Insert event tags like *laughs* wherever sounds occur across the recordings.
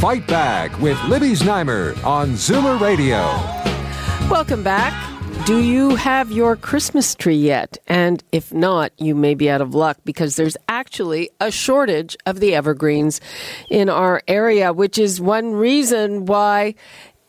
Fight Back with Libby Znaimer on Zoomer Radio. Welcome back. Do you have your Christmas tree yet? And if not, you may be out of luck because there's actually a shortage of the evergreens in our area, which is one reason why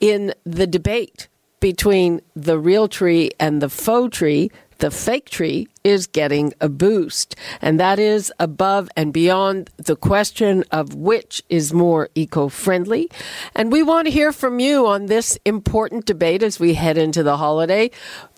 in the debate between the real tree and the faux tree, the fake tree is getting a boost. And that is above and beyond the question of which is more eco friendly. And we want to hear from you on this important debate as we head into the holiday.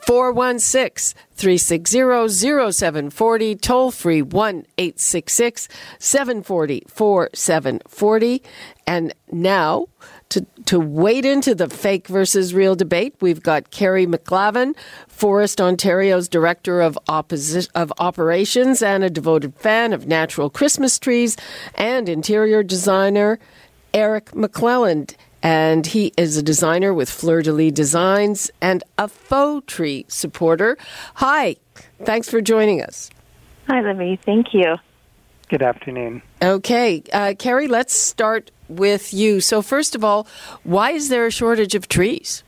416 360 0740, toll free 1 866 740 4740. And now, to, to wade into the fake versus real debate, we've got Kerry McLavin, Forest Ontario's Director of, Opposi- of Operations and a devoted fan of natural Christmas trees, and interior designer Eric McClelland. And he is a designer with Fleur de Lis Designs and a faux tree supporter. Hi, thanks for joining us. Hi, Libby. Thank you. Good afternoon. Okay, uh, Carrie, let's start with you. So, first of all, why is there a shortage of trees?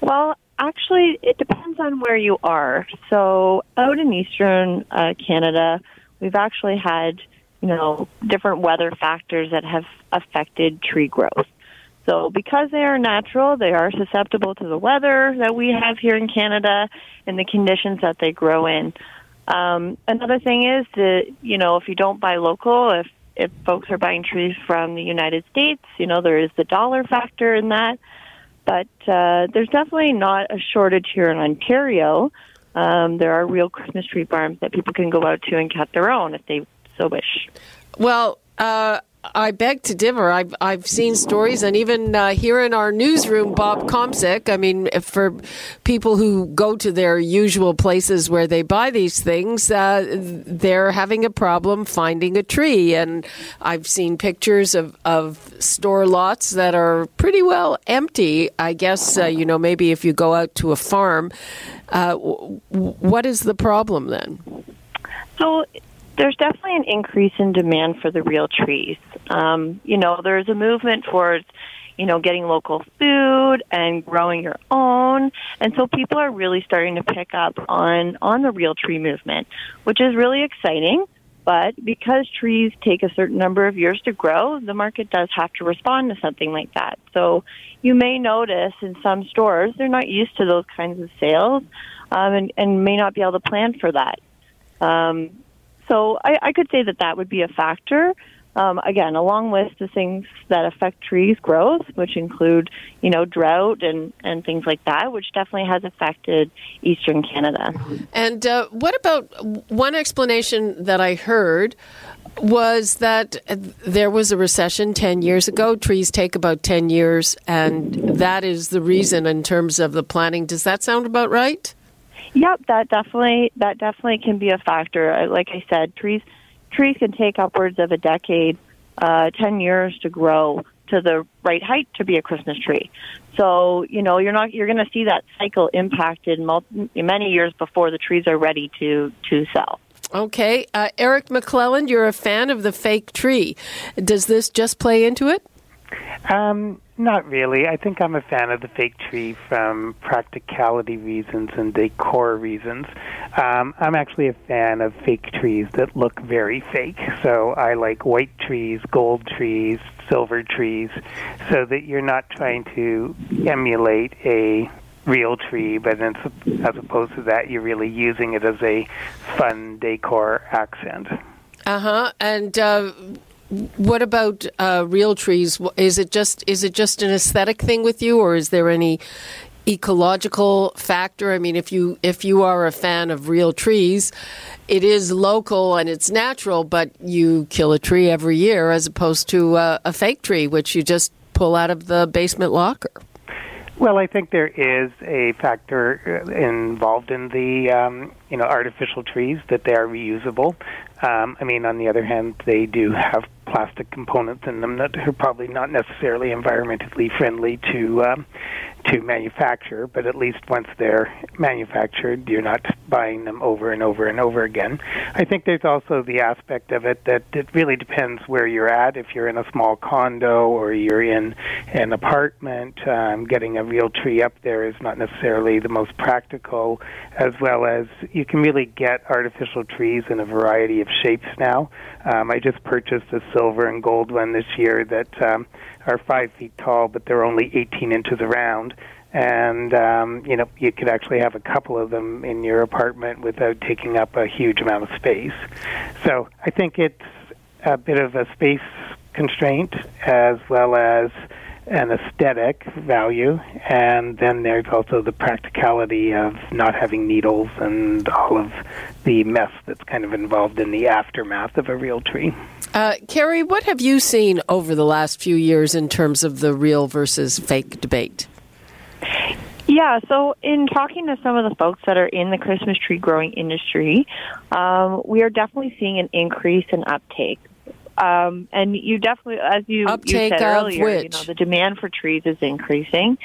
Well, actually, it depends on where you are. So, out in eastern uh, Canada, we've actually had, you know, different weather factors that have affected tree growth. So, because they are natural, they are susceptible to the weather that we have here in Canada and the conditions that they grow in. Um, another thing is that, you know, if you don't buy local, if if folks are buying trees from the United States, you know, there is the dollar factor in that. But uh, there's definitely not a shortage here in Ontario. Um, there are real Christmas tree farms that people can go out to and cut their own if they so wish. Well, uh, I beg to differ. I've I've seen stories, and even uh, here in our newsroom, Bob Komsic. I mean, for people who go to their usual places where they buy these things, uh, they're having a problem finding a tree. And I've seen pictures of of store lots that are pretty well empty. I guess uh, you know maybe if you go out to a farm, uh, what is the problem then? So there's definitely an increase in demand for the real trees. Um, you know, there's a movement towards, you know, getting local food and growing your own, and so people are really starting to pick up on on the real tree movement, which is really exciting. But because trees take a certain number of years to grow, the market does have to respond to something like that. So you may notice in some stores they're not used to those kinds of sales, um, and, and may not be able to plan for that. Um, so I, I could say that that would be a factor. Um, again, along with the things that affect trees' growth, which include, you know, drought and, and things like that, which definitely has affected eastern Canada. And uh, what about one explanation that I heard was that there was a recession 10 years ago. Trees take about 10 years, and that is the reason in terms of the planning. Does that sound about right? Yep, that definitely that definitely can be a factor. Uh, Like I said, trees trees can take upwards of a decade, uh, ten years to grow to the right height to be a Christmas tree. So you know you're not you're going to see that cycle impacted multi, many years before the trees are ready to to sell. Okay, uh, Eric McClelland, you're a fan of the fake tree. Does this just play into it? Um, not really. I think I'm a fan of the fake tree from practicality reasons and decor reasons. Um, I'm actually a fan of fake trees that look very fake. So I like white trees, gold trees, silver trees, so that you're not trying to emulate a real tree, but as opposed to that, you're really using it as a fun decor accent. Uh-huh. And uh what about uh, real trees? Is it just is it just an aesthetic thing with you, or is there any ecological factor? I mean, if you if you are a fan of real trees, it is local and it's natural, but you kill a tree every year as opposed to uh, a fake tree, which you just pull out of the basement locker. Well, I think there is a factor uh, involved in the um, you know artificial trees that they are reusable. Um, I mean, on the other hand, they do have plastic components in them that are probably not necessarily environmentally friendly to um, to manufacture, but at least once they're manufactured, you're not buying them over and over and over again. I think there's also the aspect of it that it really depends where you're at. If you're in a small condo or you're in an apartment, um, getting a real tree up there is not necessarily the most practical, as well as you can really get artificial trees in a variety of shapes now. Um, I just purchased a silver and gold one this year that um, are five feet tall, but they're only 18 inches around. And um, you know, you could actually have a couple of them in your apartment without taking up a huge amount of space. So I think it's a bit of a space constraint as well as an aesthetic value, and then there's also the practicality of not having needles and all of the mess that's kind of involved in the aftermath of a real tree. Uh, Carrie, what have you seen over the last few years in terms of the real versus fake debate? Yeah, so in talking to some of the folks that are in the Christmas tree growing industry, um, we are definitely seeing an increase in uptake. Um, and you definitely, as you, Uptake you said earlier, which? you know, the demand for trees is increasing,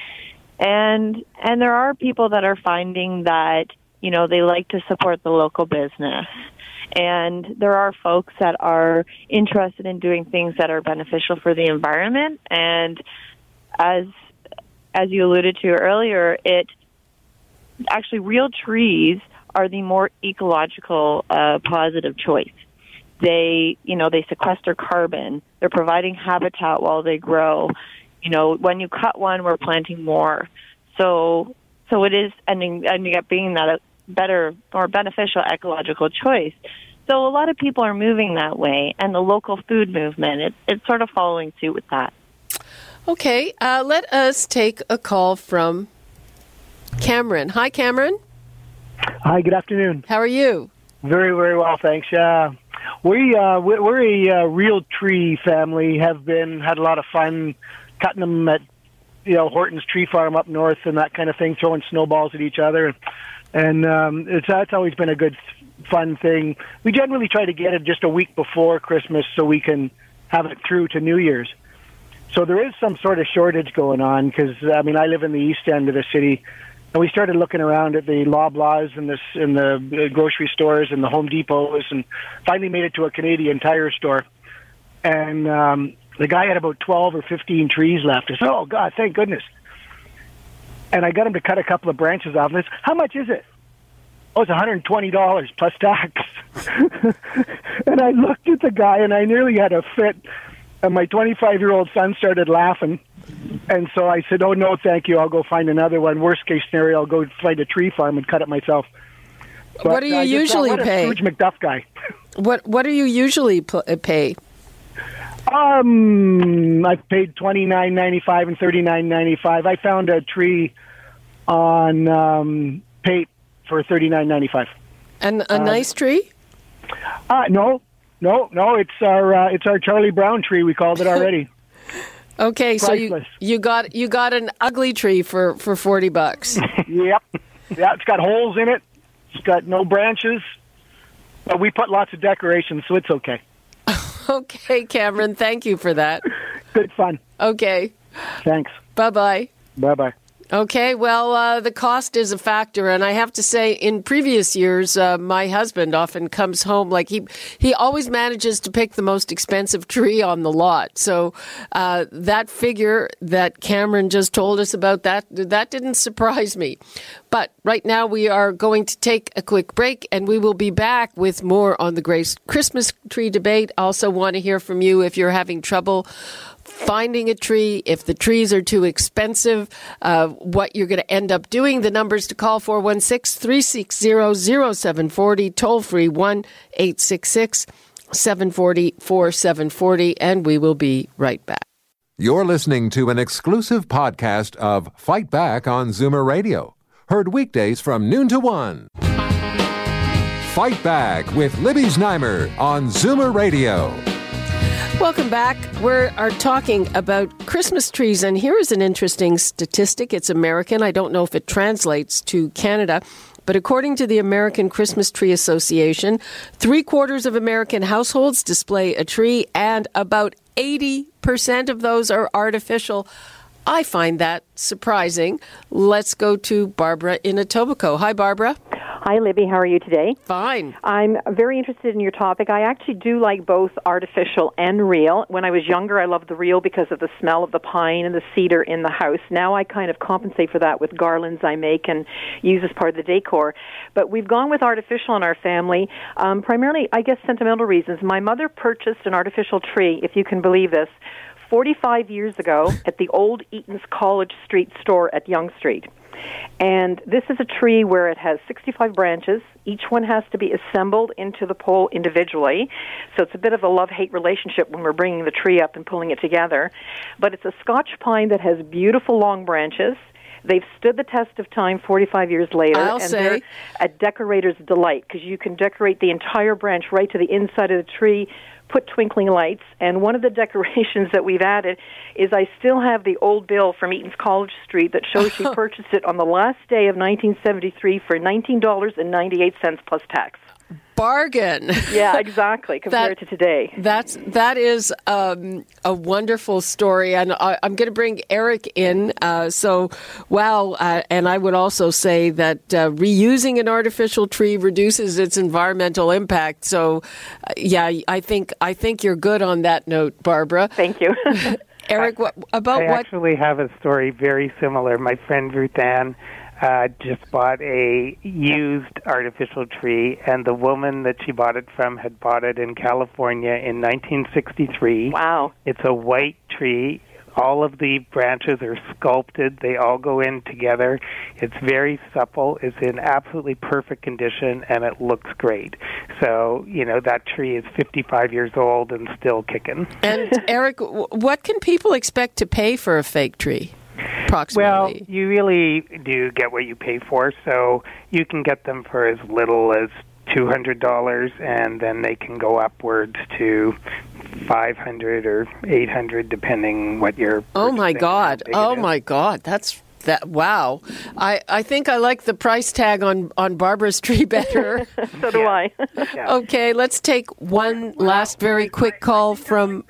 and and there are people that are finding that you know they like to support the local business, and there are folks that are interested in doing things that are beneficial for the environment, and as as you alluded to earlier, it actually real trees are the more ecological uh, positive choice they you know they sequester carbon they're providing habitat while they grow you know when you cut one we're planting more so so it is ending ending up being that a better or beneficial ecological choice so a lot of people are moving that way and the local food movement it, it's sort of following suit with that Okay, uh, let us take a call from Cameron. Hi, Cameron. Hi, good afternoon. How are you? Very, very well, thanks. Uh, we uh, we- we're a uh, real tree family. Have been had a lot of fun cutting them at you know Horton's Tree Farm up north and that kind of thing, throwing snowballs at each other, and um, it's that's always been a good fun thing. We generally try to get it just a week before Christmas so we can have it through to New Year's. So there is some sort of shortage going on because I mean I live in the east end of the city, and we started looking around at the Loblaws and this in the uh, grocery stores and the Home Depots, and finally made it to a Canadian Tire store, and um, the guy had about twelve or fifteen trees left. I said, "Oh God, thank goodness!" And I got him to cut a couple of branches off. And I said, How much is it? Oh, it's one hundred and twenty dollars plus tax. *laughs* and I looked at the guy, and I nearly had a fit. And my 25 year old son started laughing. And so I said, Oh, no, thank you. I'll go find another one. Worst case scenario, I'll go find a tree farm and cut it myself. What do you thought, usually a pay? Scrooge McDuff guy. *laughs* What What do you usually uh, pay? Um, I paid twenty nine ninety five and thirty nine ninety five. I found a tree on um, Pate for thirty nine ninety five. And a nice tree? Uh, no, no, no. It's our uh, it's our Charlie Brown tree. We called it *laughs* already. Okay, so you you got you got an ugly tree for for forty bucks. *laughs* yep. Yeah, it's got holes in it. It's got no branches. But we put lots of decorations, so it's okay. *laughs* okay, Cameron, thank you for that. Good fun. Okay, Thanks. Bye-bye. bye bye. Okay, well, uh, the cost is a factor, and I have to say, in previous years, uh, my husband often comes home like he he always manages to pick the most expensive tree on the lot. So uh, that figure that Cameron just told us about that that didn't surprise me. But right now, we are going to take a quick break, and we will be back with more on the Grace Christmas tree debate. Also, want to hear from you if you're having trouble finding a tree, if the trees are too expensive, uh, what you're going to end up doing. The numbers to call 416 360 0740, toll free 1 866 740 4740, and we will be right back. You're listening to an exclusive podcast of Fight Back on Zoomer Radio, heard weekdays from noon to one. Fight Back with Libby Znaimer on Zoomer Radio. Welcome back. We are talking about Christmas trees, and here is an interesting statistic. It's American. I don't know if it translates to Canada. But according to the American Christmas Tree Association, three quarters of American households display a tree, and about 80% of those are artificial. I find that surprising. Let's go to Barbara in Etobicoke. Hi, Barbara. Hi, Libby. How are you today? Fine. I'm very interested in your topic. I actually do like both artificial and real. When I was younger, I loved the real because of the smell of the pine and the cedar in the house. Now I kind of compensate for that with garlands I make and use as part of the decor. But we've gone with artificial in our family, um, primarily, I guess, sentimental reasons. My mother purchased an artificial tree, if you can believe this, 45 years ago at the old Eaton's College Street store at Yonge Street. And this is a tree where it has 65 branches. Each one has to be assembled into the pole individually. So it's a bit of a love hate relationship when we're bringing the tree up and pulling it together. But it's a Scotch pine that has beautiful long branches. They've stood the test of time 45 years later, I'll and say. they're a decorator's delight because you can decorate the entire branch right to the inside of the tree, put twinkling lights. And one of the *laughs* decorations that we've added is I still have the old bill from Eaton's College Street that shows she *laughs* purchased it on the last day of 1973 for $19.98 plus tax. Bargain. Yeah, exactly, *laughs* compared to today. That's that is um, a wonderful story, and I, I'm going to bring Eric in. Uh, so, wow! Uh, and I would also say that uh, reusing an artificial tree reduces its environmental impact. So, uh, yeah, I think I think you're good on that note, Barbara. Thank you. *laughs* *laughs* Eric, what about I what? I actually have a story very similar. My friend Ruth Ann uh, just bought a used artificial tree, and the woman that she bought it from had bought it in California in 1963. wow. It's a white tree. All of the branches are sculpted. They all go in together. It's very supple. It's in absolutely perfect condition, and it looks great. So, you know, that tree is 55 years old and still kicking. And Eric, what can people expect to pay for a fake tree? Well, you really do get what you pay for. So you can get them for as little as two hundred dollars, and then they can go upwards to five hundred or eight hundred, depending what you're. Oh my God! how big Oh is. my God! That's that. Wow! I, I think I like the price tag on on Barbara's tree *laughs* better. So do I. *laughs* Okay, let's take one last very quick call from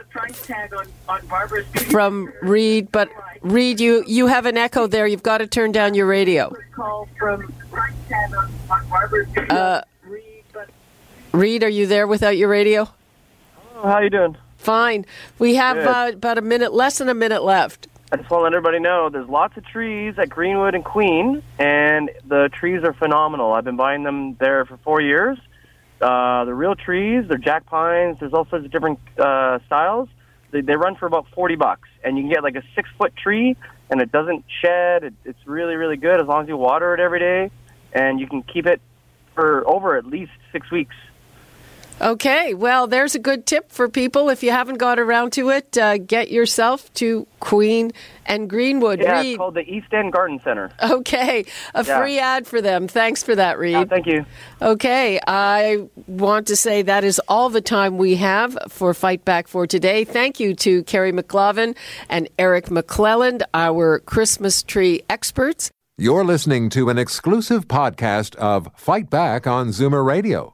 from Reed. But Reed, you you have an echo there. You've got to turn down your radio. Uh, Reed, are you there without your radio? How you doing? Fine. We have uh, about a minute, less than a minute left. I just want to let everybody know there's lots of trees at Greenwood and Queen, and the trees are phenomenal. I've been buying them there for four years. Uh, they're real trees. They're jack pines. There's all sorts of different uh, styles. They, they run for about forty bucks, and you can get like a six foot tree, and it doesn't shed. It, it's really really good as long as you water it every day, and you can keep it for over at least six weeks. Okay, well, there's a good tip for people. If you haven't got around to it, uh, get yourself to Queen and Greenwood. Yeah, it's called the East End Garden Center. Okay, a Yeah. free ad for them. Thanks for that, Reed. Yeah, thank you. Okay, I want to say that is all the time we have for Fight Back for today. Thank you to Kerry McLaughlin and Eric McClelland, our Christmas tree experts. You're listening to an exclusive podcast of Fight Back on Zoomer Radio,